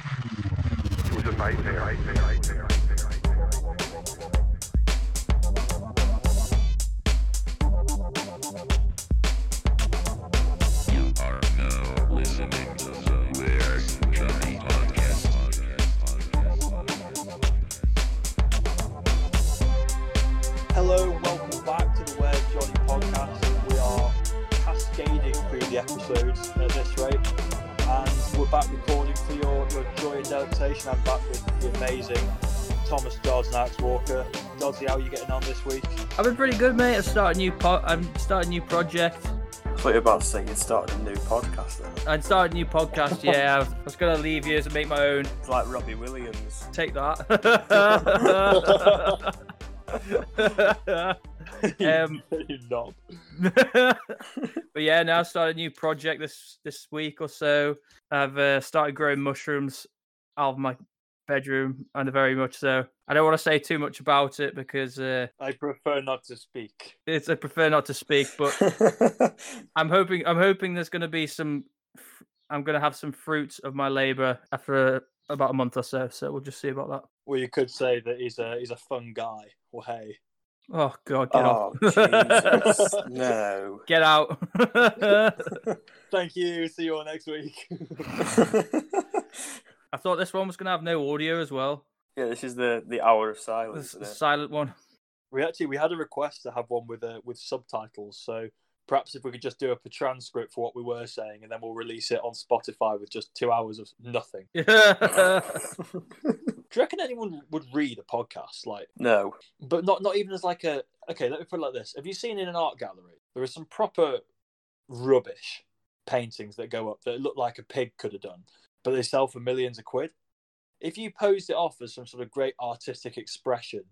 It are now listening to the Where's Johnny. Hello, welcome back to the Where's Johnny podcast. We are cascading through the episodes at this rate, and we're back recording for your, your joy and delectation. I'm back with the amazing Thomas Dodds and Alex Walker. Doddsy, how are you getting on this week? I've been pretty good, mate. I start a new po- I'm starting a new project. I thought you were about to say you'd started a new podcast then. I started a new podcast. Yeah, I was, I was gonna leave yours and make my own. It's like Robbie Williams. Take that. um, you knob. but yeah, now I started a new project this this week or so. I've uh, started growing mushrooms out of my bedroom, and very much so. I don't want to say too much about it because uh, I prefer not to speak. it's I prefer not to speak. But I'm hoping I'm hoping there's going to be some. I'm going to have some fruits of my labor after about a month or so. So we'll just see about that. Well, you could say that he's a he's a fun guy. Well, hey, Oh God, get oh, off! Jesus. no. get out! thank you. See you all next week. I thought this one was going to have no audio as well. yeah, this is the, the hour of silence, This isn't silent one. We actually we had a request to have one with uh, with subtitles. So perhaps if we could just do up a transcript for what we were saying, and then we'll release it on Spotify with just two hours of nothing. Do you reckon anyone would read a podcast like, no. but not not even as like a okay? Let me put it like this: Have you seen in an art gallery there are some proper rubbish paintings that go up that look like a pig could have done, but they sell for millions of quid? If you posed it off as some sort of great artistic expression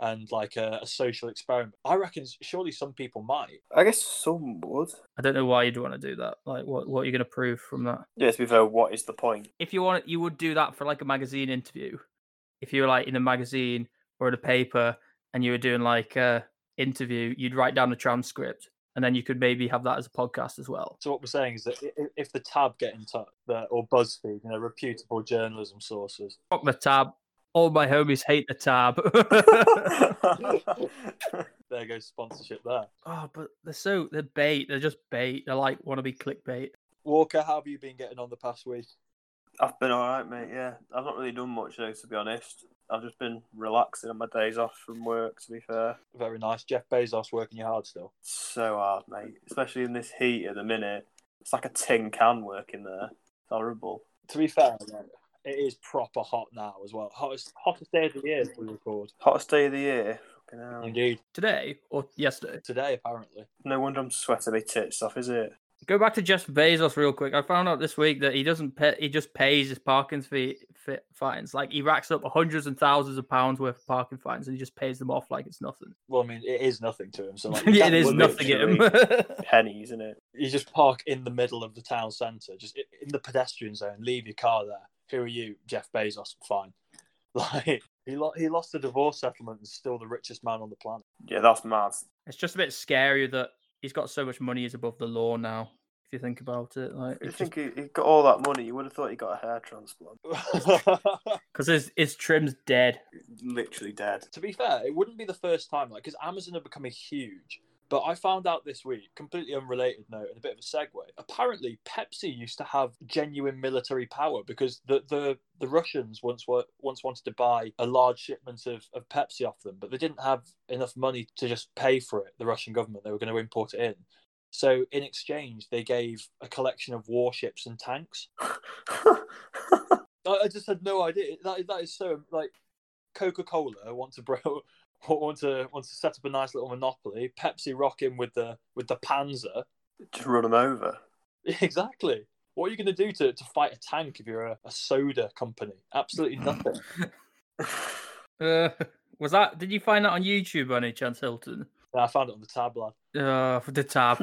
and like a, a social experiment, I reckon surely some people might. I guess some would. I don't know why you'd want to do that. Like, what what are you going to prove from that? Yeah, to be fair, what is the point? If you want, you would do that for like a magazine interview. If you were like in a magazine or in a paper and you were doing like a interview, you'd write down the transcript and then you could maybe have that as a podcast as well. So what we're saying is that if the Tab get in touch, or BuzzFeed, you know, reputable journalism sources, Fuck the tab. All my homies hate the tab. there goes sponsorship there. oh, but they're so they're bait. They're just bait. They're like want to be clickbait. Walker, how have you been getting on the past week? I've been alright, mate, yeah. I've not really done much, though, to be honest. I've just been relaxing on my days off from work, to be fair. Very nice. Jeff Bezos working you hard still. So hard, mate. Especially in this heat at the minute. It's like a tin can working there. It's horrible. To be fair, though, it is proper hot now as well. Hottest hottest day of the year we record. Hottest day of the year. Fucking hell. Indeed. Today or yesterday. Today, apparently. No wonder I'm sweating my tits off, is it? Go back to Jeff Bezos real quick. I found out this week that he doesn't pay. He just pays his parking fee fi- fines. Like he racks up hundreds and thousands of pounds worth of parking fines, and he just pays them off like it's nothing. Well, I mean, it is nothing to him. So like, yeah, it that is would nothing at him. Pennies, isn't it? You just park in the middle of the town centre, just in the pedestrian zone. Leave your car there. Who are you, Jeff Bezos? Fine. Like he lo- he lost a divorce settlement and is still the richest man on the planet. Yeah, that's mad. it's just a bit scary that he's got so much money. He's above the law now. If you think about it, like You it's think he, he got all that money, you would have thought he got a hair transplant. because his his trim's dead. Literally dead. to be fair, it wouldn't be the first time, like, because Amazon are becoming huge. But I found out this week, completely unrelated note and a bit of a segue. Apparently, Pepsi used to have genuine military power because the the, the Russians once were once wanted to buy a large shipment of, of Pepsi off them, but they didn't have enough money to just pay for it. The Russian government they were going to import it in. So in exchange, they gave a collection of warships and tanks. I, I just had no idea. That that is so like Coca Cola want to bro want to want to set up a nice little monopoly. Pepsi rocking with the with the Panzer. Just run them over. Exactly. What are you going to do to, to fight a tank if you're a, a soda company? Absolutely nothing. Uh, was that? Did you find that on YouTube by any chance, Hilton? Yeah, I found it on the tab, lad. Uh, for the tab.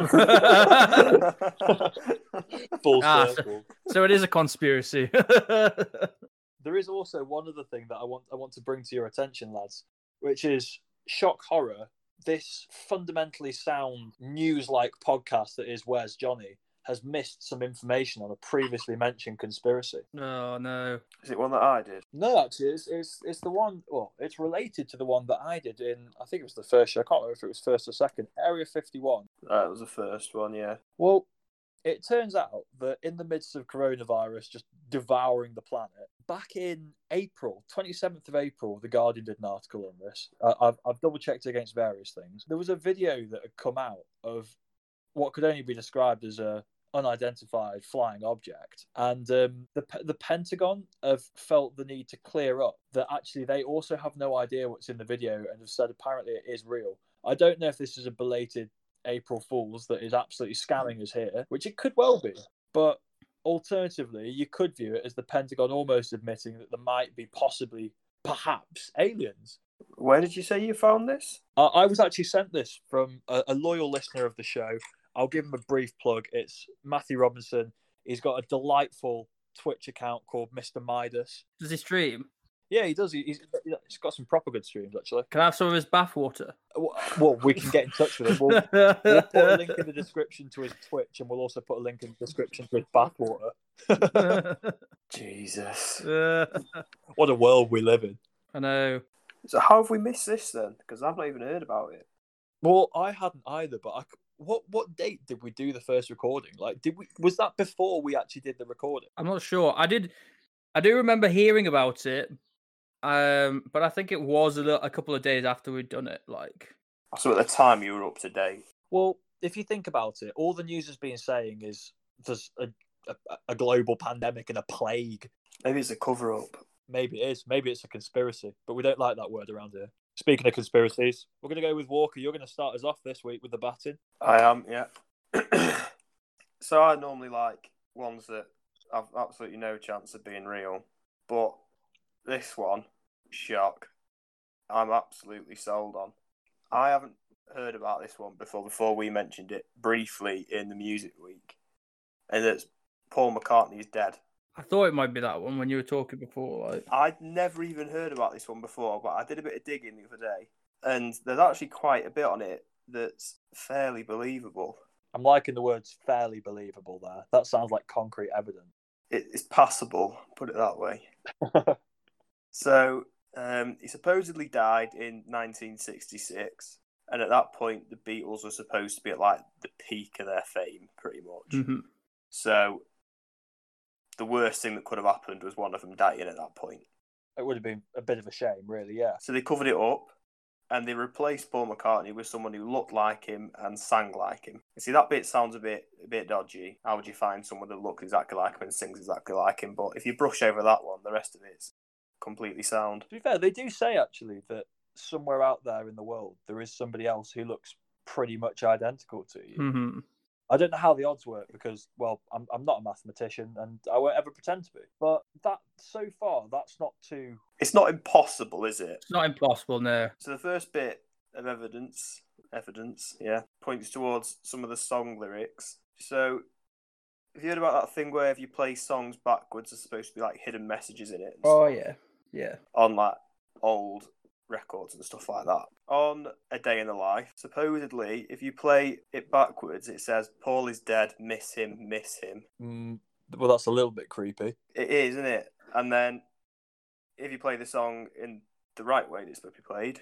Full Ah, so- so it is a conspiracy. There is also one other thing that I want I want to bring to your attention, lads, which is shock horror. This fundamentally sound news-like podcast that is Where's Johnny has missed some information on a previously mentioned conspiracy. Oh no. Is it one that I did? No, actually, it's, it's it's the one. Well, it's related to the one that I did in. I think it was the first year. I can't remember if it was first or second. Area Fifty One. That was the first one, yeah. Well, it turns out that in the midst of coronavirus just devouring the planet, back in April, 27th of April, The Guardian did an article on this. I've, I've double checked against various things. There was a video that had come out of what could only be described as a unidentified flying object and um, the, the pentagon have felt the need to clear up that actually they also have no idea what's in the video and have said apparently it is real i don't know if this is a belated April Fools that is absolutely scamming us here, which it could well be. But alternatively, you could view it as the Pentagon almost admitting that there might be possibly, perhaps, aliens. Where did you say you found this? Uh, I was actually sent this from a, a loyal listener of the show. I'll give him a brief plug. It's Matthew Robinson. He's got a delightful Twitch account called Mr. Midas. Does he stream? Yeah, he does. He- He's, he's got some proper good streams, actually. Can I have some of his bathwater? Uh, well, we can get in touch with him. We'll, we'll put a link in the description to his Twitch, and we'll also put a link in the description to his bathwater. Jesus. what a world we live in. I know. So how have we missed this then? Because I've not even heard about it. Well, I hadn't either, but I, c- what what date did we do the first recording? Like, did we was that before we actually did the recording? I'm not sure. I did. I do remember hearing about it, um, but I think it was a, little, a couple of days after we'd done it. Like, So at the time you were up to date. Well, if you think about it, all the news has been saying is there's a, a, a global pandemic and a plague. Maybe it's a cover up. Maybe it is. Maybe it's a conspiracy, but we don't like that word around here. Speaking of conspiracies, we're going to go with Walker. You're going to start us off this week with the batting. I am, yeah. so I normally like ones that have absolutely no chance of being real. But this one, shock. I'm absolutely sold on. I haven't heard about this one before before we mentioned it briefly in the music week. And it's Paul McCartney is dead. I thought it might be that one when you were talking before. Like, I'd never even heard about this one before, but I did a bit of digging the other day, and there's actually quite a bit on it that's fairly believable. I'm liking the words fairly believable there. That sounds like concrete evidence. It, it's passable, put it that way. So um, he supposedly died in 1966, and at that point, the Beatles were supposed to be at like the peak of their fame, pretty much. mhm. So the worst thing that could have happened was one of them dying at that point. It would have been a bit of a shame, really, yeah. So they covered it up and they replaced Paul McCartney with someone who looked like him and sang like him. You see, that bit sounds a bit a bit dodgy. How would you find someone that looks exactly like him and sings exactly like him? But if you brush over that one, the rest of it's completely sound. To be fair, they do say actually that somewhere out there in the world there is somebody else who looks pretty much identical to you. Mhm. I don't know how the odds work because, well, I'm, I'm not a mathematician and I won't ever pretend to be. But that so far, that's not too. It's not impossible, is it? It's not impossible, no. So the first bit of evidence, evidence, yeah, points towards some of the song lyrics. So have you heard about that thing where if you play songs backwards, there's supposed to be like hidden messages in it? Oh yeah, yeah. on like old records and stuff like that. On A Day in the Life, supposedly, if you play it backwards, it says, Paul is dead, miss him, miss him. Mm, well, that's a little bit creepy. It is, isn't it? And then if you play the song in the right way that it's supposed to be played,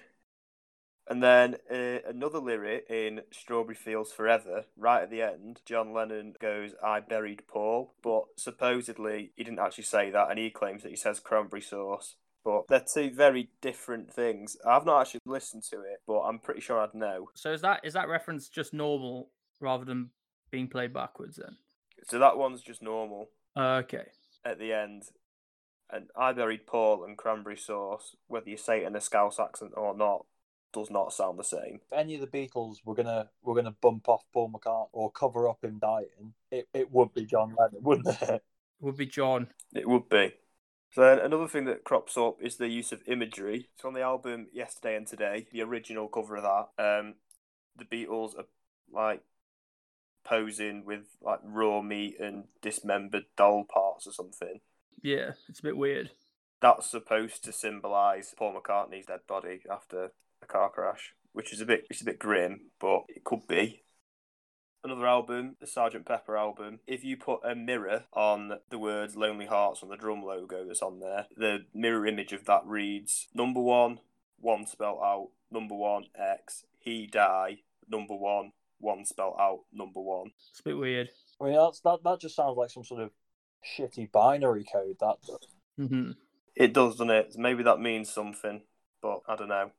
and then uh, another lyric in Strawberry Fields Forever, right at the end, John Lennon goes, I buried Paul. But supposedly he didn't actually say that, and he claims that he says cranberry sauce. But they're two very different things. I've not actually listened to it, but I'm pretty sure I'd know. So is that is that reference just normal rather than being played backwards then? So that one's just normal Okay. at the end. And I buried Paul and cranberry sauce, whether you say it in a Scouse accent or not, does not sound the same. If any of the Beatles were gonna were gonna bump off Paul McCartney or cover up him dying, it, it would be John Lennon, wouldn't it? Would be John. It would be. So then another thing that crops up is the use of imagery. So on the album Yesterday and Today, the original cover of that, um, the Beatles are like posing with like raw meat and dismembered doll parts or something. Yeah, it's a bit weird. That's supposed to symbolise Paul McCartney's dead body after a car crash, which is a bit it's a bit grim, but it could be. another album, the Sergeant Pepper album. If you put a mirror on the words Lonely Hearts on the drum logo that's on there, the mirror image of that reads number one, one spelled out, number one, X, he die, number one, one spelled out, number one. It's a bit weird. I mean, that's, that that just sounds like some sort of shitty binary code. That does. hmm It does, doesn't it? Maybe that means something, but I don't know.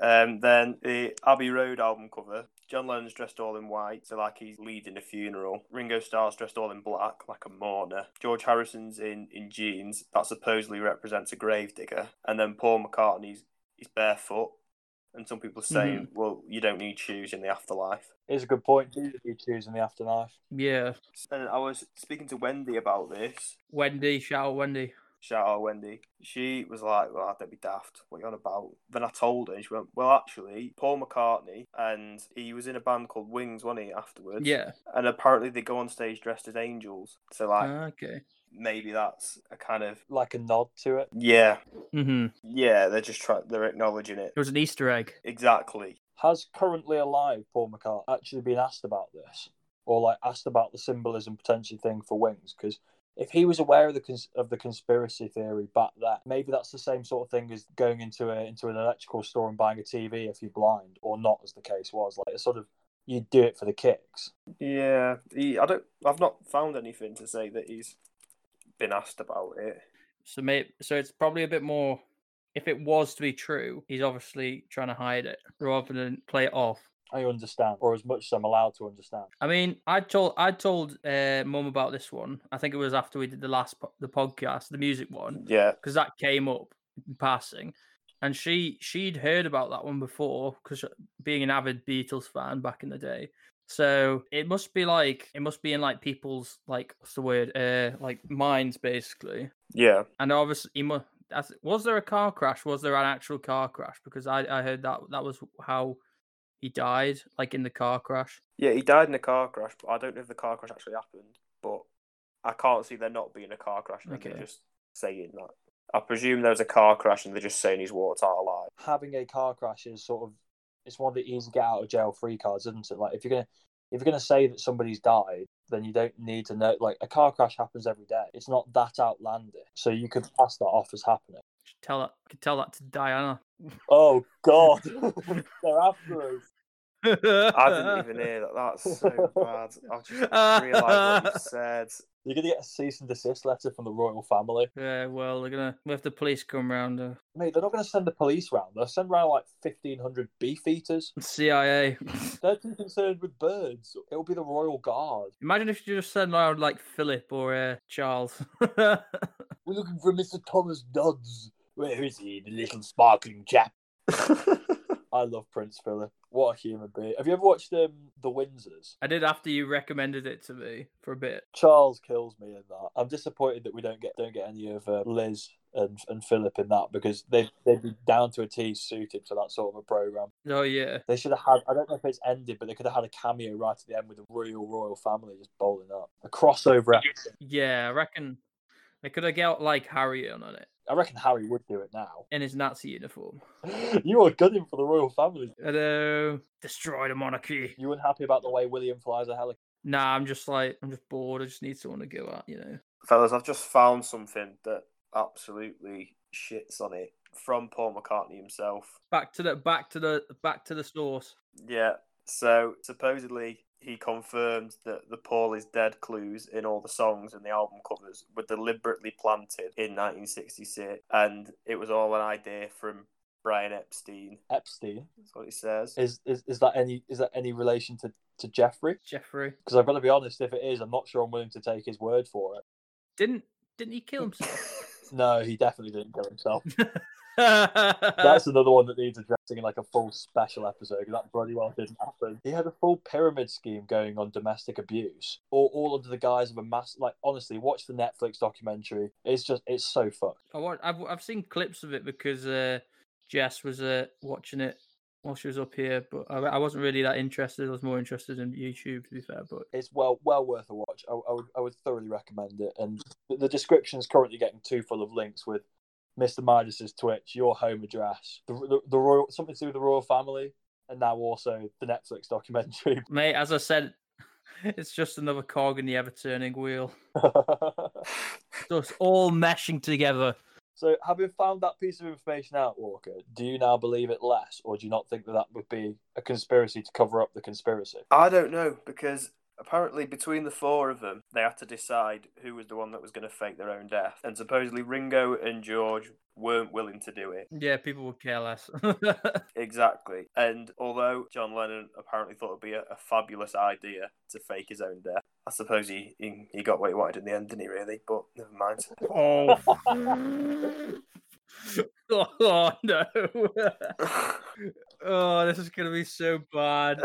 Um, then the Abbey Road album cover. John Lennon's dressed all in white, so like he's leading a funeral. Ringo Starr's dressed all in black, like a mourner. George Harrison's in, in jeans, that supposedly represents a gravedigger. And then Paul McCartney's he's barefoot. And some people are saying, well, you don't need shoes in the afterlife. Is a good point. Do you choose in the afterlife? Yeah. And I was speaking to Wendy about this. Wendy, shout out Wendy. Shout out Wendy. She was like, "Well, I don't be daft. What are you on about?" Then I told her, and she went, "Well, actually, Paul McCartney and he was in a band called Wings, wasn't he? Afterwards, Yeah. And apparently they go on stage dressed as angels. So like, Ah, okay. maybe that's a kind of Like a nod to it. yeah, hmm yeah. They're just trying. They're acknowledging it It was an Easter egg. exactly. Has currently alive Paul McCartney actually been asked about this, or like asked about the symbolism potentially thing for Wings? Because if he was aware of the cons- of the conspiracy theory back then, maybe that's the same sort of thing as going into a into an electrical store and buying a TV if you're blind, or not, as the case was. Like it's sort of you do it for the kicks. Yeah, he, I don't. I've not found anything to say that he's been asked about it. So maybe so it's probably a bit more. If it was to be true, he's obviously trying to hide it rather than play it off. I understand, or as much as I'm allowed to understand. I mean, I told I told uh, mum about this one. I think it was after we did the last po- the podcast, the music one, Yeah, because that came up in passing, and she she'd heard about that one before because being an avid Beatles fan back in the day. So it must be like it must be in like people's like what's the word uh like minds basically. yeah. And obviously, he mu- that's, was there a car crash? Was there an actual car crash? Because I, I heard that that was how he died, like in the car crash. Yeah, he died in a car crash, but I don't know if the car crash actually happened. But I can't see there not being a car crash. And they're Okay. just saying that. I presume there was a car crash and they're just saying he's walked out alive. having a car crash is sort of it's one of the easy get out of jail free cards, isn't it? Like if you're gonna if you're gonna say that somebody's died, then you don't need to know. Like a car crash happens every day. It's not that outlandish, so you could pass that off as happening. Tell that could tell that to Diana. Oh God, they're after us. I didn't even hear that. That's so bad. I've just realised what you said. You're gonna get a cease and desist letter from the royal family. Yeah, well, they're gonna if the police come round, uh, Mate, they're not gonna send the police round. They'll send round like fifteen hundred beef eaters. CIA. They're too concerned with birds. It'll be the royal guard. Imagine if you just send around like Philip or uh, Charles. We're looking for Mr. Thomas Dodds. Where is he, the little sparkling chap? I love Prince Philip. What a human being. Have you ever watched um, The Windsors? I did after you recommended it to me for a bit. Charles kills me in that. I'm disappointed that we don't get don't get any of uh, Liz and, and Philip in that because they they'd be down to a T suited for that sort of a program. Oh yeah, They should have had. I don't know if it's ended, but they could have had a cameo right at the end with the real royal family just bowling up a crossover episode. yeah. I reckon they could have got like Harry on it I reckon Harry would do it now. in his Nazi uniform. you are gunning for the royal family. Hello, destroy the monarchy. You unhappy about the way William flies a helicopter? Nah, I'm just like I'm just bored. I just need someone to go at, you know. Fellas, I've just found something that absolutely shits on it from Paul McCartney himself. Back to the back to the back to the source. Yeah. So supposedly he confirmed that the Paul is dead clues in all the songs and the album covers were deliberately planted in 1966, and it was all an idea from Brian Epstein. Epstein That's what he says. is is, is that any is that any relation to to Jeffrey? Jeffrey Because I've got to be honest, if it is, I'm not sure I'm willing to take his word for it. didn't didn't he kill himself? No, he definitely didn't kill himself. That's another one that needs addressing in like a full special episode. 'cause That bloody well didn't happen. He had a full pyramid scheme going on domestic abuse, all, all under the guise of a mass. Like honestly, watch the Netflix documentary. It's just it's so fucked. I want, I've I've seen clips of it because uh, Jess was uh, watching it while she was up here, but I, I wasn't really that interested. I was more interested in YouTube, to be fair. But It's well well worth a watch. I, I would I would thoroughly recommend it. And the, the description's currently getting too full of links with Mr. Midas's Twitch, your home address, the, the the royal something to do with the royal family, and now also the Netflix documentary. Mate, as I said, it's just another cog in the ever turning wheel. Just all meshing together. so, having found that piece of information out, Walker, do you now believe it less, or do you not think that that would be a conspiracy to cover up the conspiracy? I don't know because apparently between the four of them, they had to decide who was the one that was going to fake their own death, and supposedly Ringo and George weren't willing to do it. Yeah, people would care less. Exactly. And although John Lennon apparently thought it'd be a, a fabulous idea to fake his own death, I suppose he, he he got what he wanted in the end, didn't he? Really, but never mind. oh. oh no. oh, this is gonna be so bad.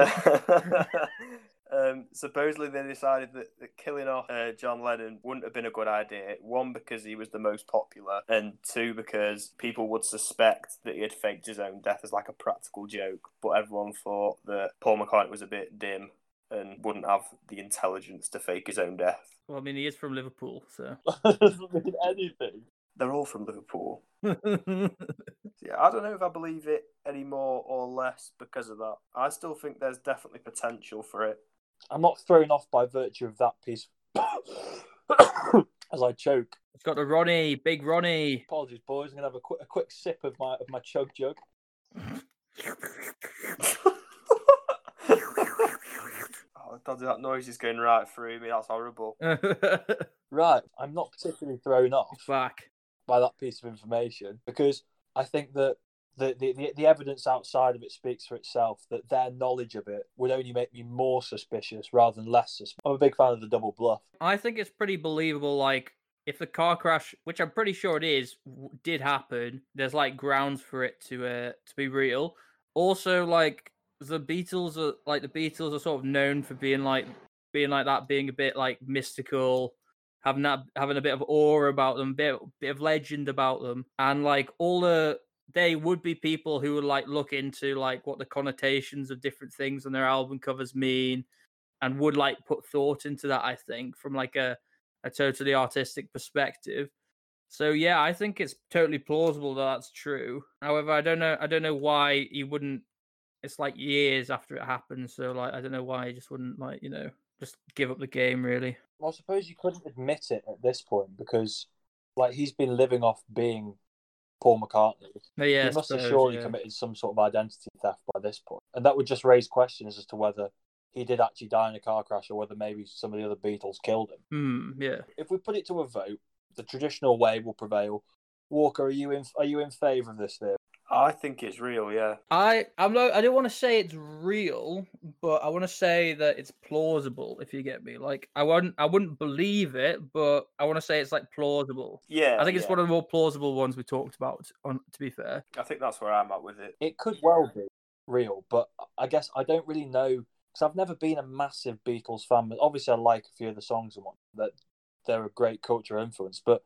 Um, supposedly they decided that, that killing off uh, John Lennon wouldn't have been a good idea. One because he was the most popular, and two because people would suspect that he had faked his own death as like a practical joke. But everyone thought that Paul McCartney was a bit dim and wouldn't have the intelligence to fake his own death. Well, I mean, he is from Liverpool, so. doesn't mean anything. They're all from Liverpool. Yeah, I don't know if I believe it any more or less because of that. I still think there's definitely potential for it. I'm not thrown off by virtue of that piece. As I choke. it's got the Ronnie, big Ronnie. Apologies, boys. I'm gonna have a quick, a quick sip of my of my chug jug. oh, Dodgy, that noise is going right through me. That's horrible. Right, I'm not particularly thrown off Back. by that piece of information because I think that the, the, the, evidence outside of it speaks for itself. That their knowledge of it would only make me more suspicious rather than less suspicious. I'm a big fan of the double bluff. I think it's pretty believable. Like, if the car crash, which I'm pretty sure it is, did happen, there's like grounds for it to uh to be real. Also, like the Beatles are like the Beatles are sort of known for being like being like that, being a bit like mystical, having that having a bit of aura about them, bit bit of legend about them, and like all the they would be people who would like look into like what the connotations of different things on their album covers mean and would like put thought into that i think from like a, a totally artistic perspective. So yeah i think it's totally plausible that that's true. However i don't know i don't know why he wouldn't it's like years after it happened so like i don't know why he just wouldn't like you know just give up the game really. Well, I suppose you couldn't admit it at this point because, like, he's been living off being Paul McCartney. yeah I he must have surely yeah. committed some sort of identity theft by this point, and that would just raise questions as to whether he did actually die in a car crash or whether maybe some of the other Beatles killed him. Hmm, yeah If we put it to a vote, the traditional way will prevail. Walker, are you in? Are you in favour of this theory? I think it's real, yeah. I I'm not I don't want to say it's real, but I want to say that it's plausible. If you get me, like I wouldn't I wouldn't believe it, but I want to say it's like plausible. Yeah. I think it's yeah. one of the more plausible ones we talked about. On to be fair, I think that's where I'm at with it. It could well be real, but I guess I don't really know because I've never been a massive Beatles fan. But obviously, I like a few of the songs and what that they're a great cultural influence, but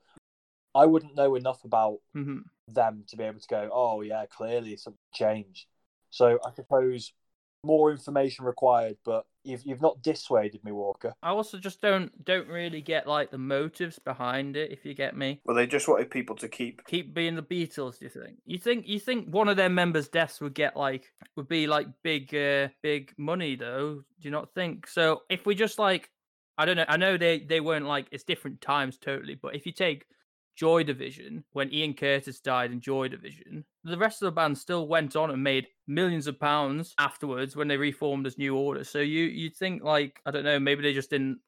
I wouldn't know enough about hmm them to be able to go, oh yeah, clearly something changed. So I suppose more information required, but you've you've not dissuaded me, Walker. I also just don't don't really get like the motives behind it. If you get me, Well, they just wanted people to keep. keep being the Beatles. Do you think? You think you think one of their members' deaths would get like would be like big uh, big money though? Do you not think? So if we just like I don't know, I know they they weren't like it's different times totally, but if you take Joy Division when Ian Curtis died in Joy Division, the rest of the band still went on and made millions of pounds afterwards when they reformed as New Order. So you you'd think like I don't know, maybe they just didn't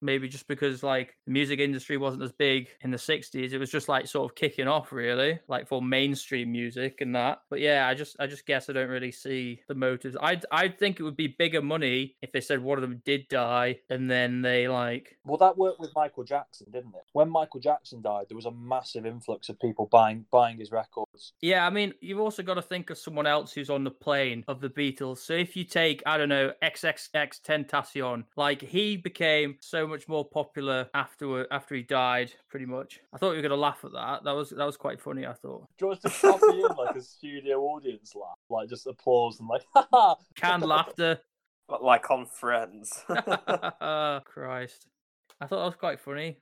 maybe just because like the music industry wasn't as big in the 60s it was just like sort of kicking off really like for mainstream music and that but yeah i just i just guess i don't really see the motives i i think it would be bigger money if they said one of them did die and then they like Well, that worked with Michael Jackson, didn't it? When Michael Jackson died, there was a massive influx of people buying buying his records. Yeah, I mean, you've also got to think of someone else who's on the plane of the Beatles. So if you take, I don't know, XXX Tentacion, like he became so much more popular after after he died, pretty much. I thought you were gonna laugh at that. That was that was quite funny. I thought Do you want to copy in like a studio audience laugh, like just applause and like, ha ha. canned laughter. Like on Friends. Christ, I thought that was quite funny.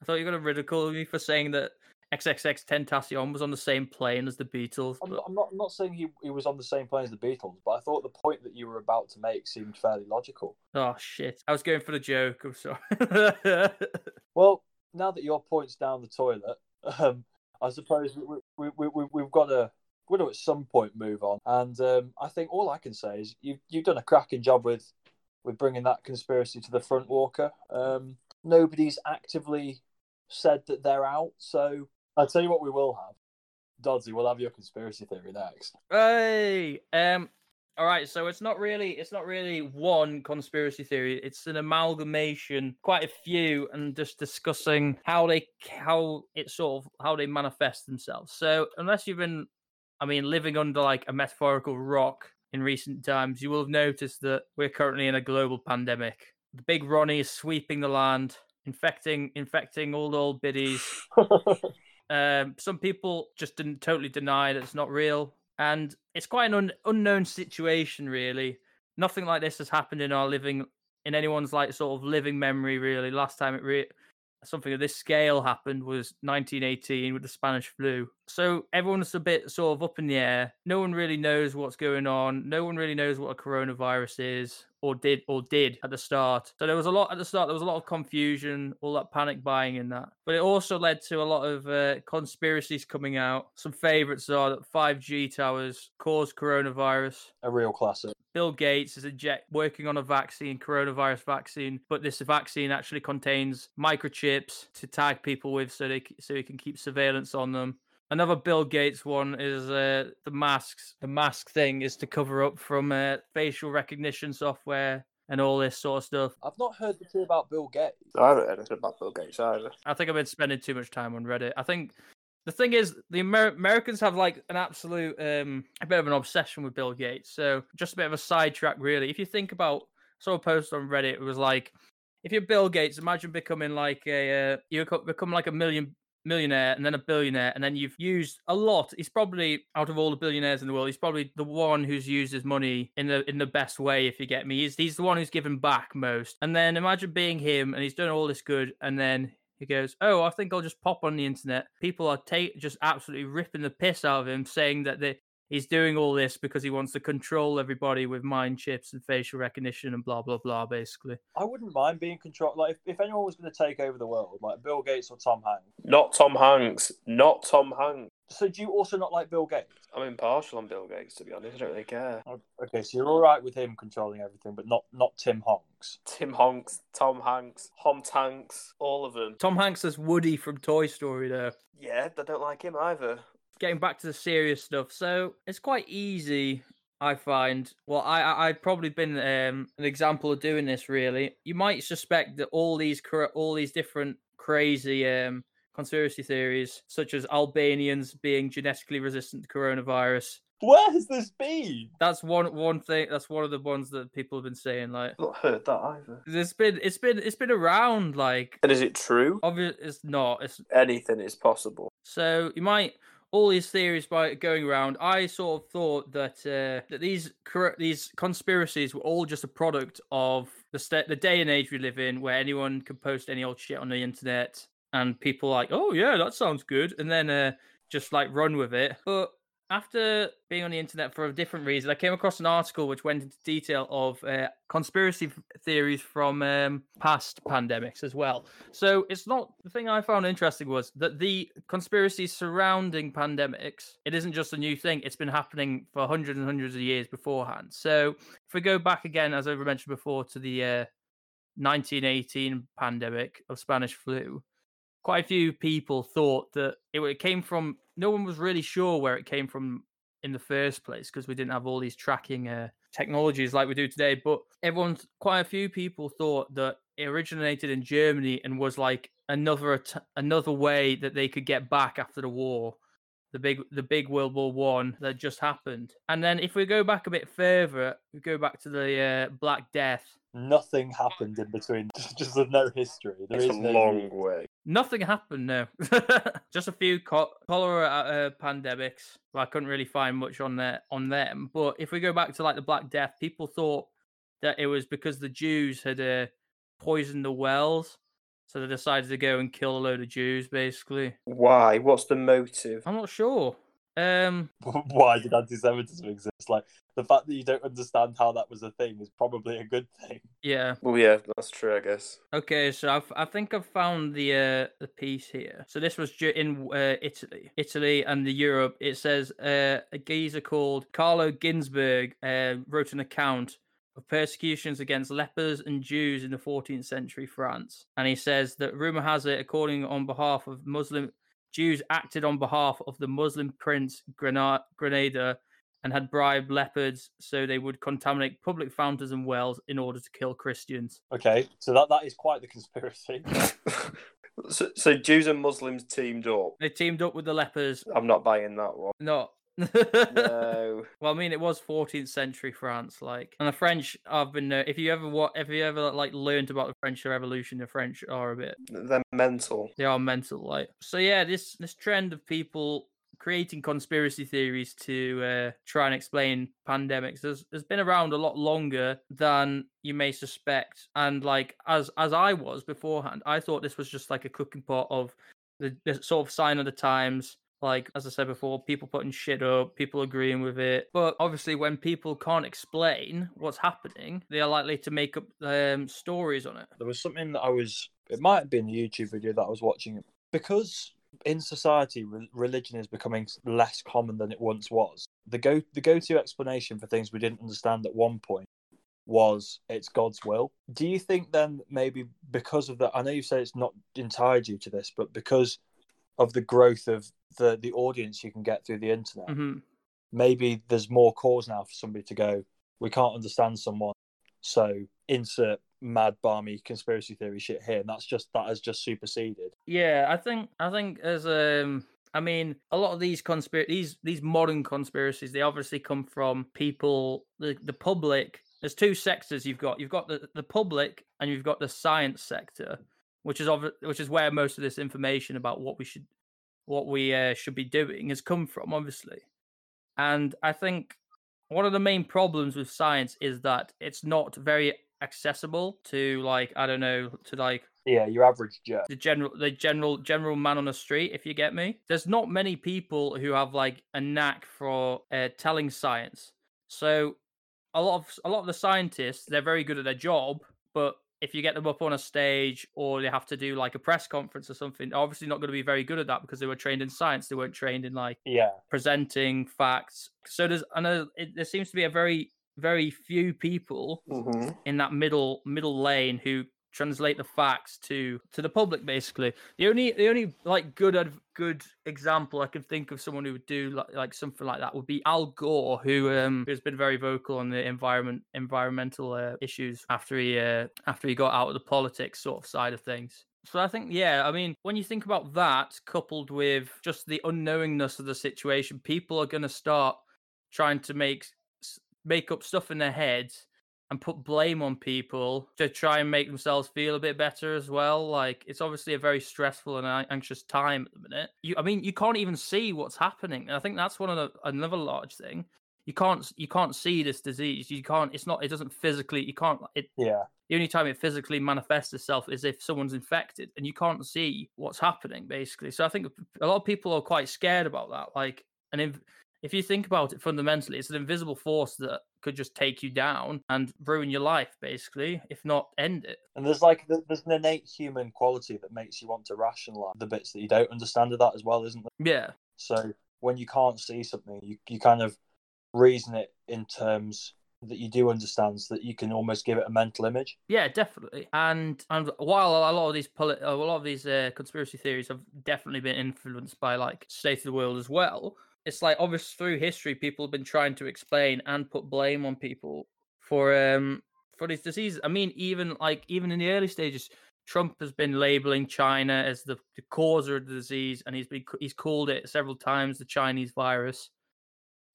I thought you were gonna ridicule me for saying that XXX Tentacion was on the same plane as the Beatles. I'm but- not, I'm not, I'm not saying he, he was on the same plane as the Beatles, but I thought the point that you were about to make seemed fairly logical. Oh shit! I was going for the joke. I'm sorry. Well, now that your point's down the toilet, um, I suppose we, we, we, we, we've got to to at some point move on. And um, I think all I can say is you've you've done a cracking job with with bringing that conspiracy to the front, Walker. Um, nobody's actively said that they're out, so I'll tell you what we will have. Doddsy, we'll have your conspiracy theory next. hey, um, all right. So it's not really, it's not really one conspiracy theory. It's an amalgamation, quite a few, and just discussing how they, how it sort of, how they manifest themselves. So unless you've been, I mean, living under like a metaphorical rock in recent times, you will have noticed that we're currently in a global pandemic. The big Ronnie is sweeping the land, infecting, infecting all the old biddies. Um, some people just didn't totally deny that it's not real, and it's quite an un- unknown situation, really. Nothing like this has happened in our living, in anyone's like sort of living memory, really. Last time it re- something of this scale happened was 1918 with the Spanish flu. So everyone's a bit sort of up in the air. No one really knows what's going on. No one really knows what a coronavirus is or did or did at the start. So there was a lot at the start. There was a lot of confusion, all that panic buying in that. But it also led to a lot of uh, conspiracies coming out. Some favorites are that 5G towers caused coronavirus. a real classic. Bill Gates is inject working on a vaccine, coronavirus vaccine, but this vaccine actually contains microchips to tag people with, so they so he can keep surveillance on them. Another Bill Gates one is uh, the masks. The mask thing is to cover up from uh, facial recognition software and all this sort of stuff. I've not heard the thing about Bill Gates. I haven't heard anything about Bill Gates either. I think I've been spending too much time on Reddit. I think the thing is, the Amer- Americans have like an absolute, um, a bit of an obsession with Bill Gates. So just a bit of a sidetrack, really. If you think about, saw a post on Reddit. It was like, if you're Bill Gates, imagine becoming like a, uh, you become like a million millionaire and then a billionaire and then you've used a lot. He's probably out of all the billionaires in the world he's probably the one who's used his money in the in the best way if you get me. He's, he's the one who's given back most. And then imagine being him and he's done all this good and then he goes, "Oh, I think I'll just pop on the internet." People are ta- just absolutely ripping the piss out of him, saying that they, he's doing all this because he wants to control everybody with mind chips and facial recognition and blah blah blah. Basically, I wouldn't mind being controlled. Like, if, if anyone was going to take over the world, like Bill Gates or Tom Hanks. Not Tom Hanks. Not Tom Hanks. So, do you also not like Bill Gates? I'm impartial on Bill Gates, to be honest. I don't really care. Oh, okay, so you're all right with him controlling everything, but not not Tim Honks. Tim Hanks, Tom Hanks, Hom Tanks, all of them. Tom Hanks as Woody from Toy Story, though. Yeah, I don't like him either. Getting back to the serious stuff, so it's quite easy. I find. Well, I, I I've probably been um, an example of doing this. Really, you might suspect that all these all these different crazy um, conspiracy theories, such as Albanians being genetically resistant to coronavirus. Where has this been? That's one one thing. That's one of the ones that people have been saying. Like, I've not heard that either. It's been it's been it's been around. Like, And is it true? Obviously, it's not. It's Anything is possible. So you might all these theories by going around. I sort of thought that uh, that these these conspiracies were all just a product of the sta the day and age we live in, where anyone can post any old shit on the internet, and people like, oh yeah, that sounds good, and then uh, just like run with it. But after being on the internet for a different reason, I came across an article which went into detail of uh, conspiracy theories from um, past pandemics as well. So it's not the thing I found interesting was that the conspiracies surrounding pandemics, it isn't just a new thing, it's been happening for hundreds and hundreds of years beforehand. So if we go back again, as I mentioned before, to the uh, 1918 pandemic of Spanish flu, quite a few people thought that it, it came from no one was really sure where it came from in the first place because we didn't have all these tracking uh, technologies like we do today but everyone's quite a few people thought that it originated in germany and was like another another way that they could get back after the war the big the big world war one that just happened. And then if we go back a bit further we go back to the uh, black death Nothing happened in between. Just, just there's no history. There It's is a no long news. way. Nothing happened, no. Just a few co- cholera uh, pandemics. Well, I couldn't really find much on there on them. But if we go back to like the Black Death, people thought that it was because the Jews had uh, poisoned the wells. So they decided to go and kill a load of Jews, basically. Why? What's the motive? I'm not sure. Um, Why did anti-Semitism exist? Like the fact that you don't understand how that was a thing is probably a good thing. yeah. Well, yeah, that's true, I guess. Okay, so I've, I think I've found the uh, the piece here. So this was in uh, Italy, Italy and the Europe. It says uh, a geezer called Carlo Ginzburg uh, wrote an account of persecutions against lepers and Jews in the 14th century France, and he says that rumor has it, according on behalf of Muslim Jews, acted on behalf of the Muslim prince Grana- Granada and had bribed leopards so they would contaminate public fountains and wells in order to kill Christians. Okay, so that that is quite the conspiracy. so, so Jews and Muslims teamed up. They teamed up with the lepers. I'm not buying that one. No. No. well, I mean, it was 14th century France, like, and the French I've been. Uh, if you ever what, if you ever like learned about the French Revolution, the French are a bit, They're mental. they are mental, like. So yeah, this this trend of people creating conspiracy theories to uh, try and explain pandemics has, has been around a lot longer than you may suspect. And like as as I was beforehand, I thought this was just like a cooking pot of the, the sort of sign of the times. Like as I said before, people putting shit up, people agreeing with it. But obviously, when people can't explain what's happening, they are likely to make up um, stories on it. there was something that I was. It might have been a YouTube video that I was watching because in society re- religion is becoming less common than it once was. The go the go to explanation for things we didn't understand at one point was it's God's will. Do you think then maybe because of that? I know you say it's not entirely due to this, but because of the growth of the the audience you can get through the internet, hmm maybe there's more cause now for somebody to go. We can't understand someone, so insert mad barmy conspiracy theory shit here, and that's just that has just superseded. Yeah, I think I think as um I mean a lot of these conspir these these modern conspiracies they obviously come from people the the public. There's two sectors you've got. You've got the, the public and you've got the science sector, which is obvi- which is where most of this information about what we should what we uh, should be doing has come from obviously. And I think one of the main problems with science is that it's not very accessible to like I don't know to like Yeah, your average Joe. the general the general general man on the street if you get me there's not many people who have like a knack for uh, telling science so a lot of a lot of the scientists they're very good at their job but if you get them up on a stage or they have to do like a press conference or something obviously not going to be very good at that because they were trained in science. They weren't trained in like Yeah, presenting facts. So there's i know it, there seems to be a very very few people Mm-hmm. in that middle middle lane who translate the facts to to the public basically. The only the only like good good example i can think of someone who would do like, like something like that would be al gore who um has been very vocal on the environment environmental uh, issues after he uh, after he got out of the politics sort of side of things. So I think, yeah, I mean, when you think about that, coupled with just the unknowingness of the situation, people are going to start trying to make make up stuff in their heads and put blame on people to try and make themselves feel a bit better as well. Like it's obviously a very stressful and anxious time at the minute. You, I mean, you can't even see what's happening, and I think that's one of the another large thing. You can't you can't see this disease. You can't. It's not. It doesn't physically. You can't. It yeah, the only time it physically manifests itself is if someone's infected and you can't see what's happening basically so i think a lot of people are quite scared about that like and if, if you think about it fundamentally it's an invisible force that could just take you down and ruin your life basically if not end it and there's like there's an innate human quality that makes you want to rationalize the bits that you don't understand of that as well, isn't there? yeah So when you can't see something, you you kind of reason it in terms that you do understand, so that you can almost give it a mental image. Yeah, definitely. And and while a lot of these poli- a lot of these uh, conspiracy theories have definitely been influenced by like state of the world as well, it's like obviously through history people have been trying to explain and put blame on people for um for these diseases. I mean, even like even in the early stages, Trump has been labeling China as the, the cause of the disease, and he's been he's called it several times the Chinese virus.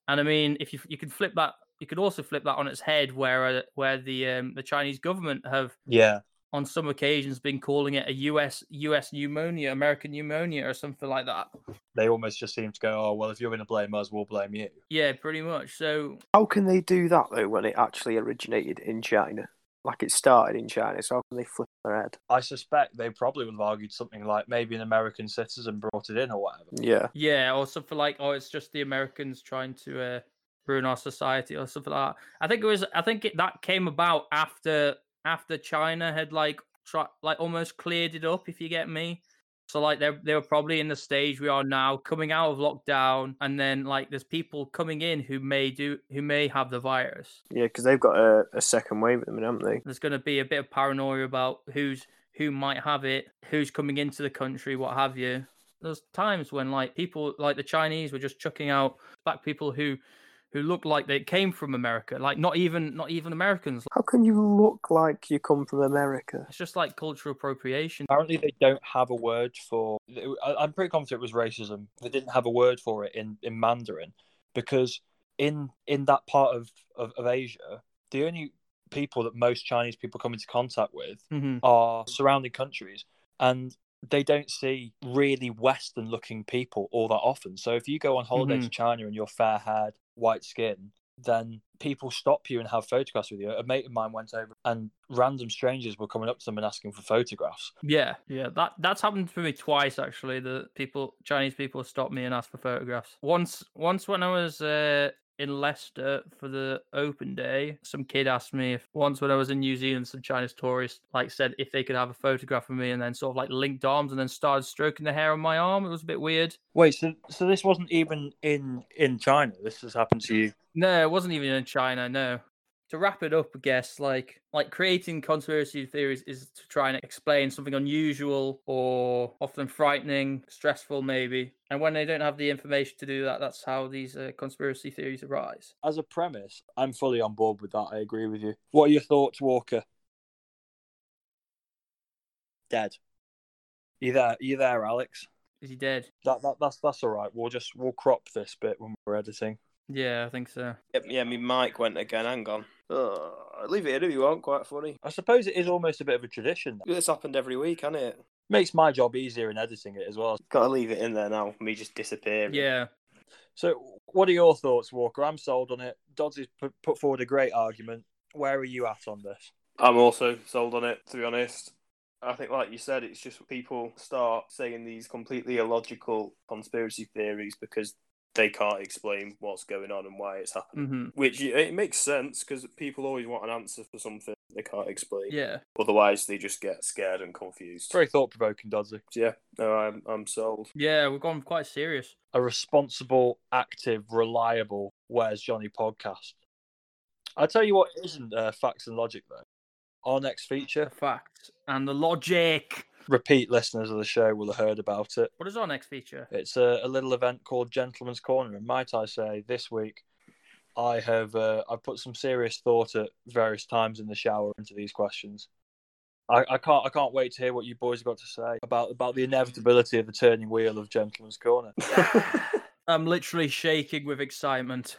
And I mean, if you you can flip that, you could also flip that on its head, where uh, where the um, the Chinese government have Yeah, on some occasions been calling it a US US pneumonia, American pneumonia, or something like that. they almost just seem to go, oh well, if you're going to blame us, we'll blame you. Yeah, pretty much. So How can they do that though when it actually originated in China? like it started in China, so how can they flip their head? I suspect they probably would have argued something like maybe an American citizen brought it in or whatever. Yeah. Yeah, or something like, oh, it's just the Americans trying to uh, ruin our society, or something like that. I think it was. I think it, that came about after after China had like try, like almost cleared it up, if you get me. So like they they were probably in the stage we are now, coming out of lockdown, and then like there's people coming in who may do who may have the virus. Yeah, because they've got a, a second wave at the minute, haven't they? There's going to be a bit of paranoia about who's who might have it, who's coming into the country, what have you. There's times when like people like the Chinese were just chucking out black people who who looked like they came from America, like not even not even Americans. How can you look like you come from America? It's just like cultural appropriation. Apparently, they don't have a word for. I- I'm pretty confident it was racism. They didn't have a word for it in, in Mandarin because in in that part of, of, of Asia, the only people that most Chinese people come into contact with hmm are surrounding countries, and they don't see really Western looking people all that often. So if you go on holiday to China and you're fair haired, white skin, then people stop you and have photographs with you. A mate of mine went over and random strangers were coming up to them and asking for photographs. Yeah, yeah. That that's happened to me twice actually. The people, Chinese people, stopped me and asked for photographs. Once, once when I was uh, in Leicester for the open day, some kid asked me if once when I was in New Zealand, some Chinese tourist like said if they could have a photograph of me, and then sort of like linked arms and then started stroking the hair on my arm. It was a bit weird. Wait, so so this wasn't even in in China. This has happened to you. No, it wasn't even in China. No. To wrap it up, I guess like like creating conspiracy theories is to try and explain something unusual or often frightening, stressful, maybe. And when they don't have the information to do that, that's how these uh, conspiracy theories arise. As a premise, I'm fully on board with that. I agree with you. What are your thoughts, Walker? Dead. You there? You there, Alex? Is he dead? That, that that's that's all right. We'll just we'll crop this bit when we're editing. Yeah, I think so. Yep, yeah, my mic went again. Hang on. Oh, leave it in if you want. Quite funny. I suppose it is almost a bit of a tradition. This happened every week, hasn't it? Makes my job easier in editing it as well. Got to leave it in there now. Me just disappearing. Yeah. So, what are your thoughts, Walker? I'm sold on it. Dodds has put forward a great argument. Where are you at on this? I'm also sold on it, to be honest. I think, like you said, it's just people start saying these completely illogical conspiracy theories because they can't explain what's going on and why it's happening. hmm Which it makes sense because people always want an answer for something they can't explain. Yeah. Otherwise, they just get scared and confused. Very thought provoking, Doddsy. So, yeah, no, I'm I'm sold. Yeah, we've gone quite serious. A responsible, active, reliable Where's Johnny podcast. I'll tell you what isn't uh, facts and logic, though. Our next The feature, facts and the logic. Repeat listeners of the show will have heard about it. What is our next feature? It's a, a little event called Gentleman's Corner, and might I say, this week I have uh, I've put some serious thought at various times in the shower into these questions. I, I can't I can't wait to hear what you boys have got to say about about the inevitability of the turning wheel of Gentleman's Corner. I'm literally shaking with excitement.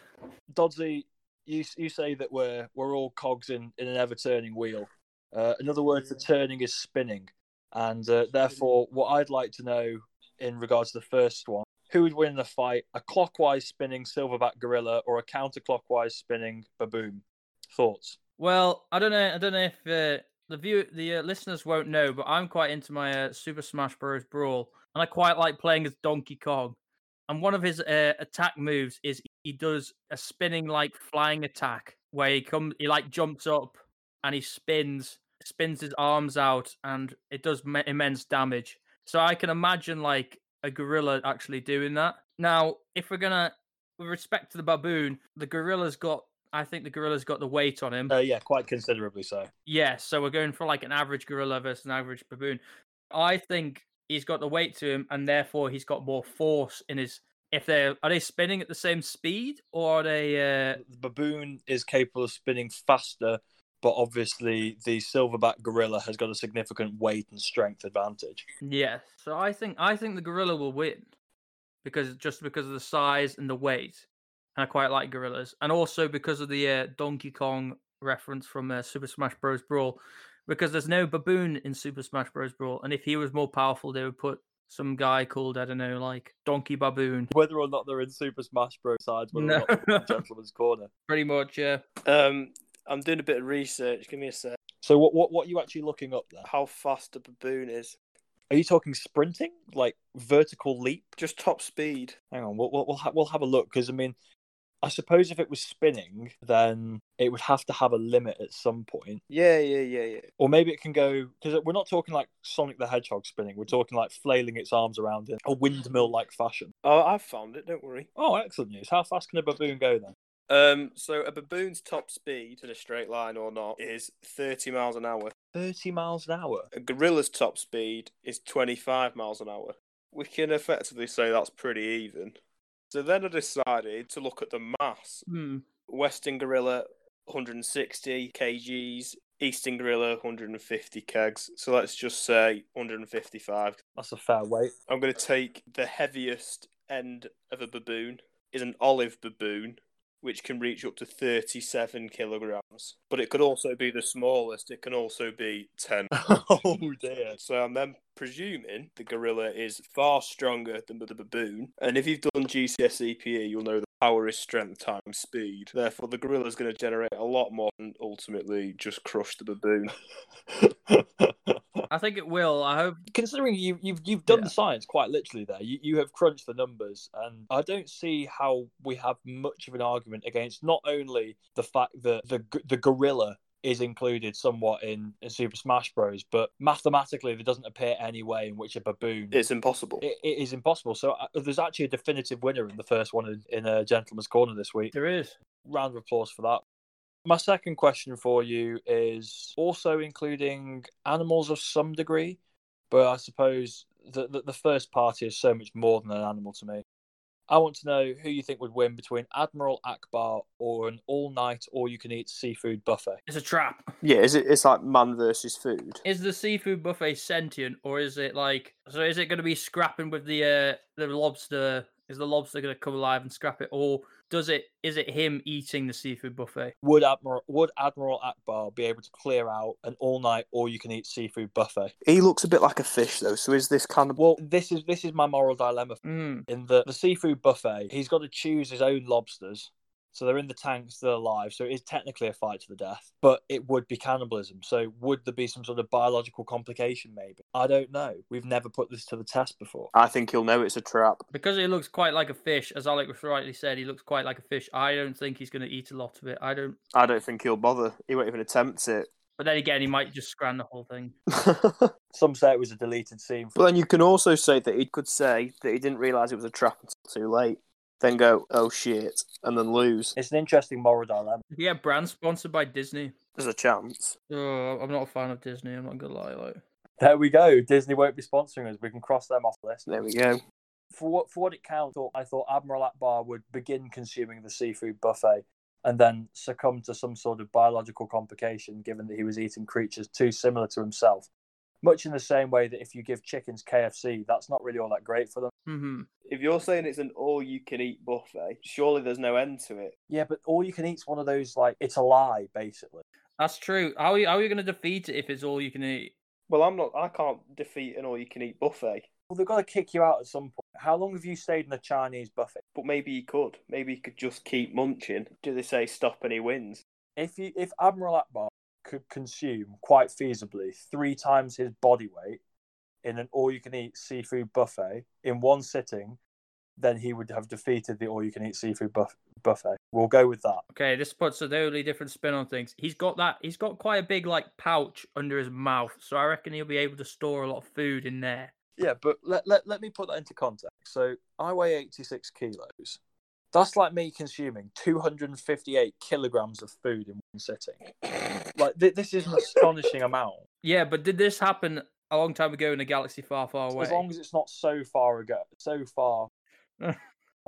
Doddsy, you you say that we're we're all cogs in, in an ever turning wheel. Uh, another word for turning is spinning, and uh, therefore, what I'd like to know in regards to the first one, who would win the fight: a clockwise spinning silverback gorilla or a counterclockwise spinning baboon? Thoughts? Well, I don't know. I don't know if uh, the view the uh, listeners won't know, but I'm quite into my uh, Super Smash Bros. Brawl, and I quite like playing as Donkey Kong. And one of his uh, attack moves is he does a spinning like flying attack, where he comes, he like jumps up and he spins, spins his arms out, and it does me- immense damage. So I can imagine like a gorilla actually doing that. Now, if we're gonna, with respect to the baboon, the gorilla's got. I think the gorilla's got the weight on him. Uh, yeah, quite considerably so. Yes, so we're going for like an average gorilla versus an average baboon. I think he's got the weight to him, and therefore he's got more force in his. If they're are they spinning at the same speed, or are they? Uh, The baboon is capable of spinning faster, but obviously the silverback gorilla has got a significant weight and strength advantage. yes. So I think I think the gorilla will win because just because of the size and the weight, and I quite like gorillas, and also because of the uh, Donkey Kong reference from uh, Super Smash Bros. Brawl. Because there's no baboon in Super Smash Bros. Brawl, and if he was more powerful, they would put some guy called I don't know, like Donkey Baboon. Whether or not they're in Super Smash Bros. sides, whether or not they're in No. Gentleman's Corner. Pretty much, yeah. Um, I'm doing a bit of research. Give me a sec. So what what what are you actually looking up there? How fast a baboon is? Are you talking sprinting, like vertical leap? Just top speed. Hang on, we'll we'll we'll, ha- we'll have a look because I mean, I suppose if it was spinning, then it would have to have a limit at some point, Yeah, yeah, yeah, yeah. or maybe it can go because we're not talking like Sonic the Hedgehog spinning. We're talking like flailing its arms around in a windmill-like fashion. Oh, I've found it. Don't worry. Oh, excellent news! How fast can a baboon go then? Um, so a baboon's top speed in a straight line or not is 30 miles an hour. Thirty miles an hour. A gorilla's top speed is 25 miles an hour. We can effectively say that's pretty even. So then I decided to look at the mass. Hmm. Western gorilla 160 kgs, Eastern gorilla 150 kegs. So let's just say 155. That's a fair weight. I'm going to take the heaviest end of a baboon is an olive baboon, which can reach up to 37 kilograms. But it could also be the smallest. It can also be 10. oh dear. So I'm then presuming the gorilla is far stronger than the baboon. And if you've done GCSE PE, you'll know the power is strength times speed. Therefore, the gorilla is going to generate a lot more and ultimately just crush the baboon. I think it will. I hope. Considering you, you've you've done Yeah. the science quite literally there, you, you have crunched the numbers, and I don't see how we have much of an argument against not only the fact that the the gorilla is included somewhat in, in Super Smash Bros, but mathematically there doesn't appear any way in which a baboon It's impossible. it, it is impossible. So uh, there's actually a definitive winner in the first one in, in a Gentleman's Corner this week. There is. round of applause for that. My second question for you is also including animals of some degree, but I suppose the, the, the first party is so much more than an animal to me. I want to know who you think would win between Admiral Ackbar or an all night, all you can eat seafood buffet. It's a trap. Yeah, is it? It's like man versus food. Is the seafood buffet sentient, or is it like? So is it going to be scrapping with the uh, the lobster? Is the lobster going to come alive and scrap it, or does it? Is it him eating the seafood buffet? Would Admiral would Admiral Ackbar be able to clear out an all night, all you can eat seafood buffet? He looks a bit like a fish, though. So is this kind of? Well, this is this is my moral dilemma Mm. in the the seafood buffet, he's got to choose his own lobsters. So they're in the tanks, they're alive. So it is technically a fight to the death, but it would be cannibalism. So would there be some sort of biological complication? Maybe I don't know. We've never put this to the test before. I think he'll know it's a trap. Because he looks quite like a fish, as Alec rightly said, he looks quite like a fish. I don't think he's going to eat a lot of it. I don't. I don't think he'll bother. He won't even attempt it. But then again, he might just scran the whole thing. Some say it was a deleted scene. But then you can also say that he could say that he didn't realise it was a trap until too late. Then go, oh shit, and then lose. It's an interesting moral dilemma. Yeah, brand sponsored by Disney. There's a chance. Oh, I'm not a fan of Disney. I'm not gonna lie. Like, There we go. Disney won't be sponsoring us. We can cross them off the list. There we go. For what for what it counts, I thought Admiral Ackbar would begin consuming the seafood buffet and then succumb to some sort of biological complication, given that he was eating creatures too similar to himself. Much in the same way that if you give chickens KFC, that's not really all that great for them. hmm If you're saying it's an all-you-can-eat buffet, surely there's no end to it. Yeah, but all you can eat's one of those like it's a lie, basically. that's true. How are you, how are you going to defeat it if it's all you can eat? Well, I'm not. I can't defeat an all-you-can-eat buffet. Well, they've got to kick you out at some point. How long have you stayed in a Chinese buffet? But maybe he could. Maybe he could just keep munching. Do they say stop and he wins? If you if Admiral Ackbar could consume quite feasibly three times his body weight in an all-you-can-eat seafood buffet in one sitting, then he would have defeated the all-you-can-eat seafood buff- buffet. We'll go with that. Okay, this puts a totally different spin on things. He's got that. He's got quite a big like pouch under his mouth, so I reckon he'll be able to store a lot of food in there. Yeah, but let, let, let me put that into context. So I weigh 86 kilos. That's like me consuming 258 kilograms of food in one sitting. Like, th- this is an astonishing amount. Yeah, but did this happen a long time ago in a galaxy far, far away? As long as it's not so far ago, so far. oh,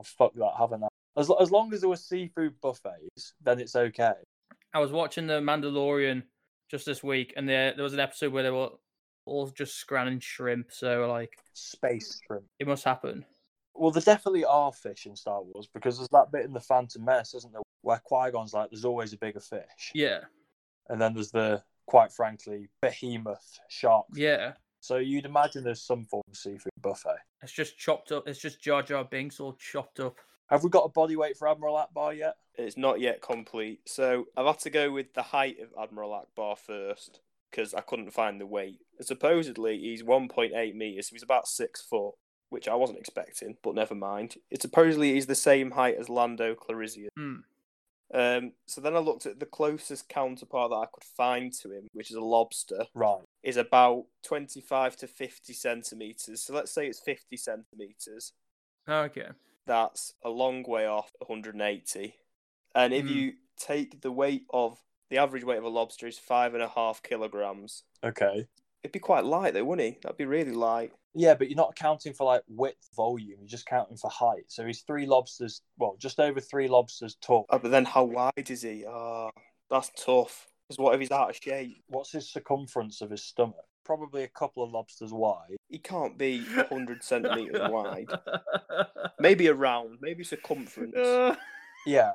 fuck that, haven't I? As, as long as there were seafood buffets, then it's okay. I was watching the Mandalorian just this week, and there there was an episode where they were all just scranning shrimp. So like, Space shrimp. it must happen. Well, there definitely are fish in Star Wars because there's that bit in the Phantom Menace, isn't there, where Qui Gon's like, "There's always a bigger fish," Yeah, and then there's the quite frankly behemoth shark. yeah. So you'd imagine there's some form of seafood buffet. It's just chopped up. It's just Jar Jar Binks all chopped up. Have we got a body weight for Admiral Ackbar yet? It's not yet complete. So I've had to go with the height of Admiral Ackbar first. because I couldn't find the weight. Supposedly he's 1.8 meters, so he's about six foot, which I wasn't expecting, but never mind. It supposedly is the same height as Lando Calrissian. Hmm. Um, so then I looked at the closest counterpart that I could find to him, which is a lobster, Right. is about 25 to 50 centimeters. So let's say it's 50 centimeters. Okay. That's a long way off 180. And if Hmm. you take the weight of the average weight of a lobster is five and a half kilograms, Okay. It'd be quite light though, wouldn't he? That'd be really light. Yeah, but you're not accounting for like width, volume. You're just counting for height. So he's three lobsters. Well, just over three lobsters tall. Oh, but then how wide is he? Ah, that's tough. Because what if he's out of shape? What's his circumference of his stomach? Probably a couple of lobsters wide. He can't be 100 centimeters wide. Maybe around, maybe circumference. Yeah.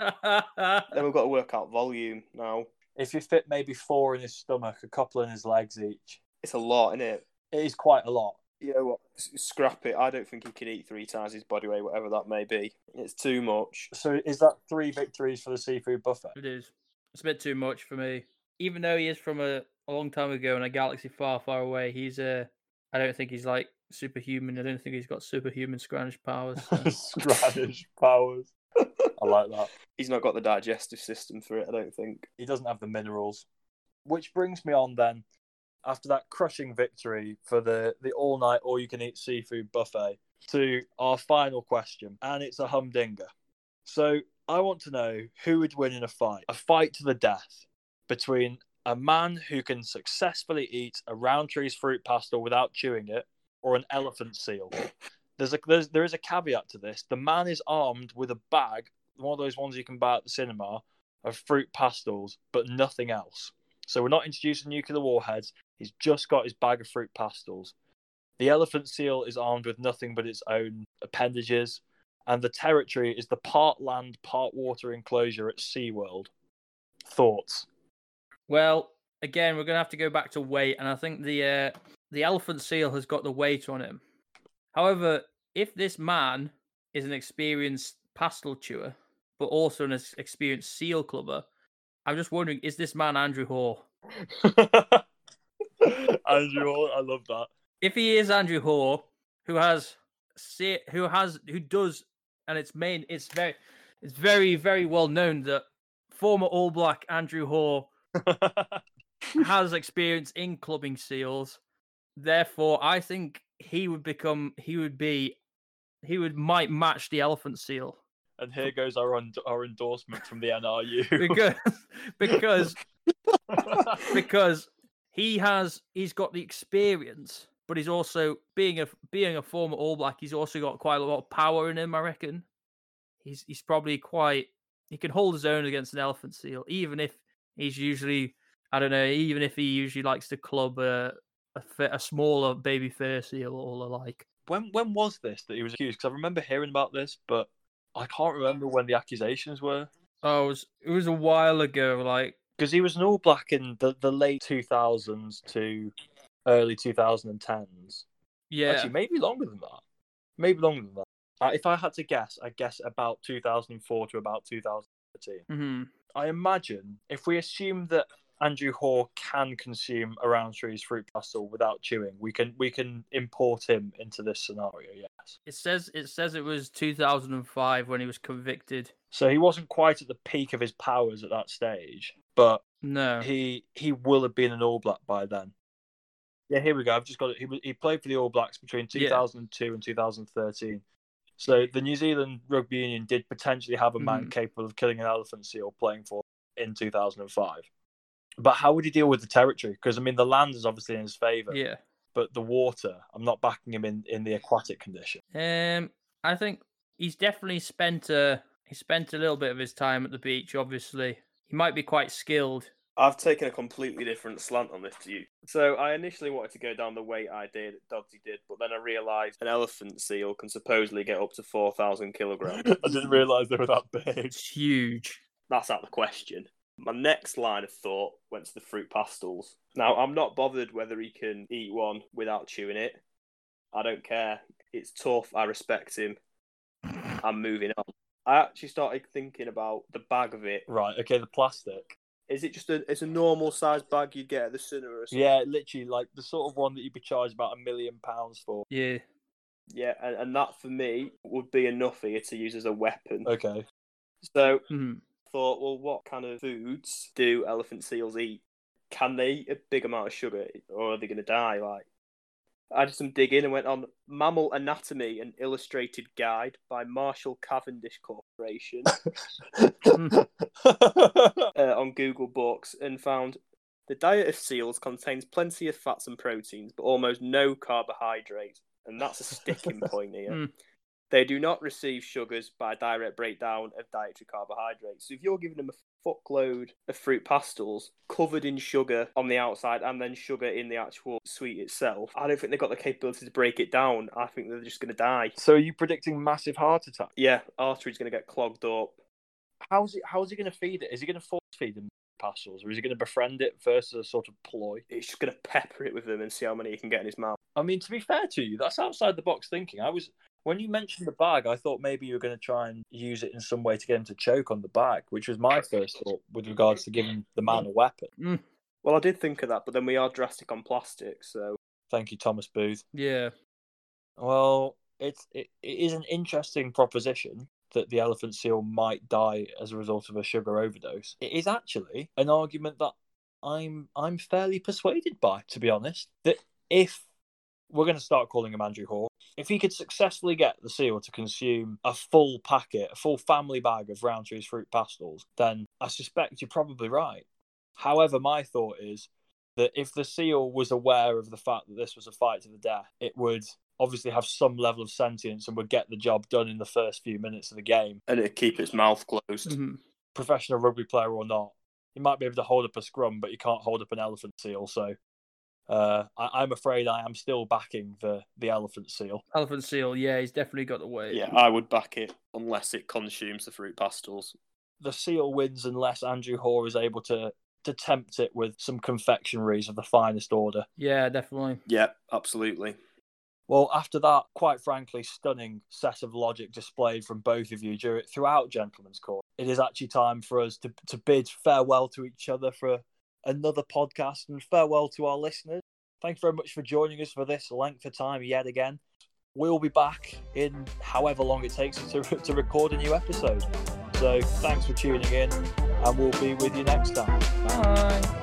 Then we've got to work out volume now. If you fit maybe four in his stomach, a couple in his legs each, It's a lot, isn't it? it is quite a lot. You know what? Scrap it. I don't think he could eat three times his body weight, whatever that may be. It's too much. So is that three victories for the seafood buffet? It is. It's a bit too much for me. Even though he is from a, a long time ago in a galaxy far, far away, he's uh, I don't think he's like superhuman. I don't think he's got superhuman Scranish powers. so- Scranish powers. I like that. He's not got the digestive system for it, I don't think. He doesn't have the minerals. Which brings me on then, after that crushing victory for the, the all night all you can eat seafood buffet, to our final question. And it's a humdinger. So I want to know who would win in a fight, a fight to the death between a man who can successfully eat a Rowntree's fruit pastel without chewing it, or an elephant seal. There's a there's, there is a caveat to this. The man is armed with a bag, one of those ones you can buy at the cinema, of fruit pastels, but nothing else. So we're not introducing nuclear warheads. He's just got his bag of fruit pastels. The elephant seal is armed with nothing but its own appendages, and the territory is the part land, part water enclosure at SeaWorld. Thoughts? Well, again, we're gonna have to go back to weight, and I think the uh, the elephant seal has got the weight on him. However, if this man is an experienced pastel chewer, but also an experienced seal clubber, I'm just wondering: is this man Andrew Hore? Andrew, I love that. If he is Andrew Hore, who has who has who does, and it's main, it's very, it's very very well known that former All Black Andrew Hore has experience in clubbing seals. Therefore, I think he would become he would be he would might match the elephant seal and here goes our un- our endorsement from the NRU. because because because he has he's got the experience, but he's also being a being a former All Black. He's also got quite a lot of power in him. I reckon he's he's probably quite he can hold his own against an elephant seal, even if he's usually I don't know, even if he usually likes to club a a, a smaller baby fur seal or the like. when when was this that he was accused? Because I remember hearing about this, but I can't remember when the accusations were. Oh, it was it was a while ago. Like Because he was an All Black in the, the late two thousands to early two thousand and tens. yeah, Actually, maybe longer than that. Maybe longer than that. Uh, if I had to guess, I guess about two thousand and four to about two thousand thirteen. hmm I imagine if we assume that Andrew Hore can consume a Rowntree's fruit pastel without chewing, we can we can import him into this scenario. Yes. it says it says it was 2005 when he was convicted. So he wasn't quite at the peak of his powers at that stage, but No, he he will have been an All Black by then. Yeah, here we go. I've just got it. He was- he played for the All Blacks between Yeah. 2002 and 2013. So the New Zealand Rugby Union did potentially have a man Mhm. capable of killing an elephant seal playing for in 2005. But how would he deal with the territory? Because I mean, the land is obviously in his favour, yeah. but the water, I'm not backing him in in the aquatic condition. Um, I think he's definitely spent a he spent a little bit of his time at the beach. Obviously, he might be quite skilled. I've taken a completely different slant on this to you. So I initially wanted to go down the weight idea that Doddsy did, but then I realised an elephant seal can supposedly get up to 4,000 kilograms. I didn't realise they were that big. It's huge. That's out of the question. My next line of thought went to the fruit pastels. Now, I'm not bothered whether he can eat one without chewing it. I don't care. It's tough. I respect him. I'm moving on. I actually started thinking about the bag of it. Right. Okay. The plastic. Is it just a it's a normal size bag you'd get at the cinema or something? Yeah, literally like the sort of one that you'd be charged about a million pounds for. Yeah. Yeah, and, and that for me would be enough here to use as a weapon. Okay. So hmm thought, well, what kind of foods do elephant seals eat? Can they eat a big amount of sugar, or are they going to die? Like, I did some digging and went on Mammal Anatomy, an illustrated guide by Marshall Cavendish Corporation uh, on Google Books, and found the diet of seals contains plenty of fats and proteins, but almost no carbohydrates, and that's a sticking point here. They do not receive sugars by direct breakdown of dietary carbohydrates. So if you're giving them a fuckload of fruit pastels covered in sugar on the outside and then sugar in the actual sweet itself, I don't think they've got the capability to break it down. I think they're just going to die. so are you predicting massive heart attack? Yeah, artery's going to get clogged up. How's it? How's he going to feed it? Is he going to force feed them pastels, or is he going to befriend it versus a sort of ploy? It's just going to pepper it with them and see how many he can get in his mouth. I mean, to be fair to you, that's outside the box thinking. I was when you mentioned the bag, I thought maybe you were going to try and use it in some way to get him to choke on the bag, which was my first thought with regards to giving the man a weapon. Mm. Well, I did think of that, but then we are drastic on plastic, so Thank you, Thomas Booth. Yeah. Well, it's it, it is an interesting proposition that the elephant seal might die as a result of a sugar overdose. It is actually an argument that I'm I'm fairly persuaded by, to be honest. That if we're going to start calling him Andrew Hall, if he could successfully get the seal to consume a full packet, a full family bag of Rowntree's fruit pastels, then I suspect you're probably right. However, my thought is that if the seal was aware of the fact that this was a fight to the death, it would obviously have some level of sentience and would get the job done in the first few minutes of the game. and it'd keep its mouth closed. Mhm. Professional rugby player or not, you might be able to hold up a scrum, but you can't hold up an elephant seal. So uh, I, I'm afraid I am still backing the, the elephant seal. Elephant seal. Yeah, he's definitely got the weight. Yeah, I would back it unless it consumes the fruit pastels. The seal wins unless Andrew Hore is able to, to tempt it with some confectionaries of the finest order. Yeah, definitely. Yeah, absolutely. Well, after that, quite frankly, stunning set of logic displayed from both of you during, throughout Gentleman's Court, it is actually time for us to, to bid farewell to each other for another podcast and farewell to our listeners. Thank you very much for joining us for this length of time yet again. We'll be back in however long it takes us to, to record a new episode. So thanks for tuning in, and we'll be with you next time. Bye.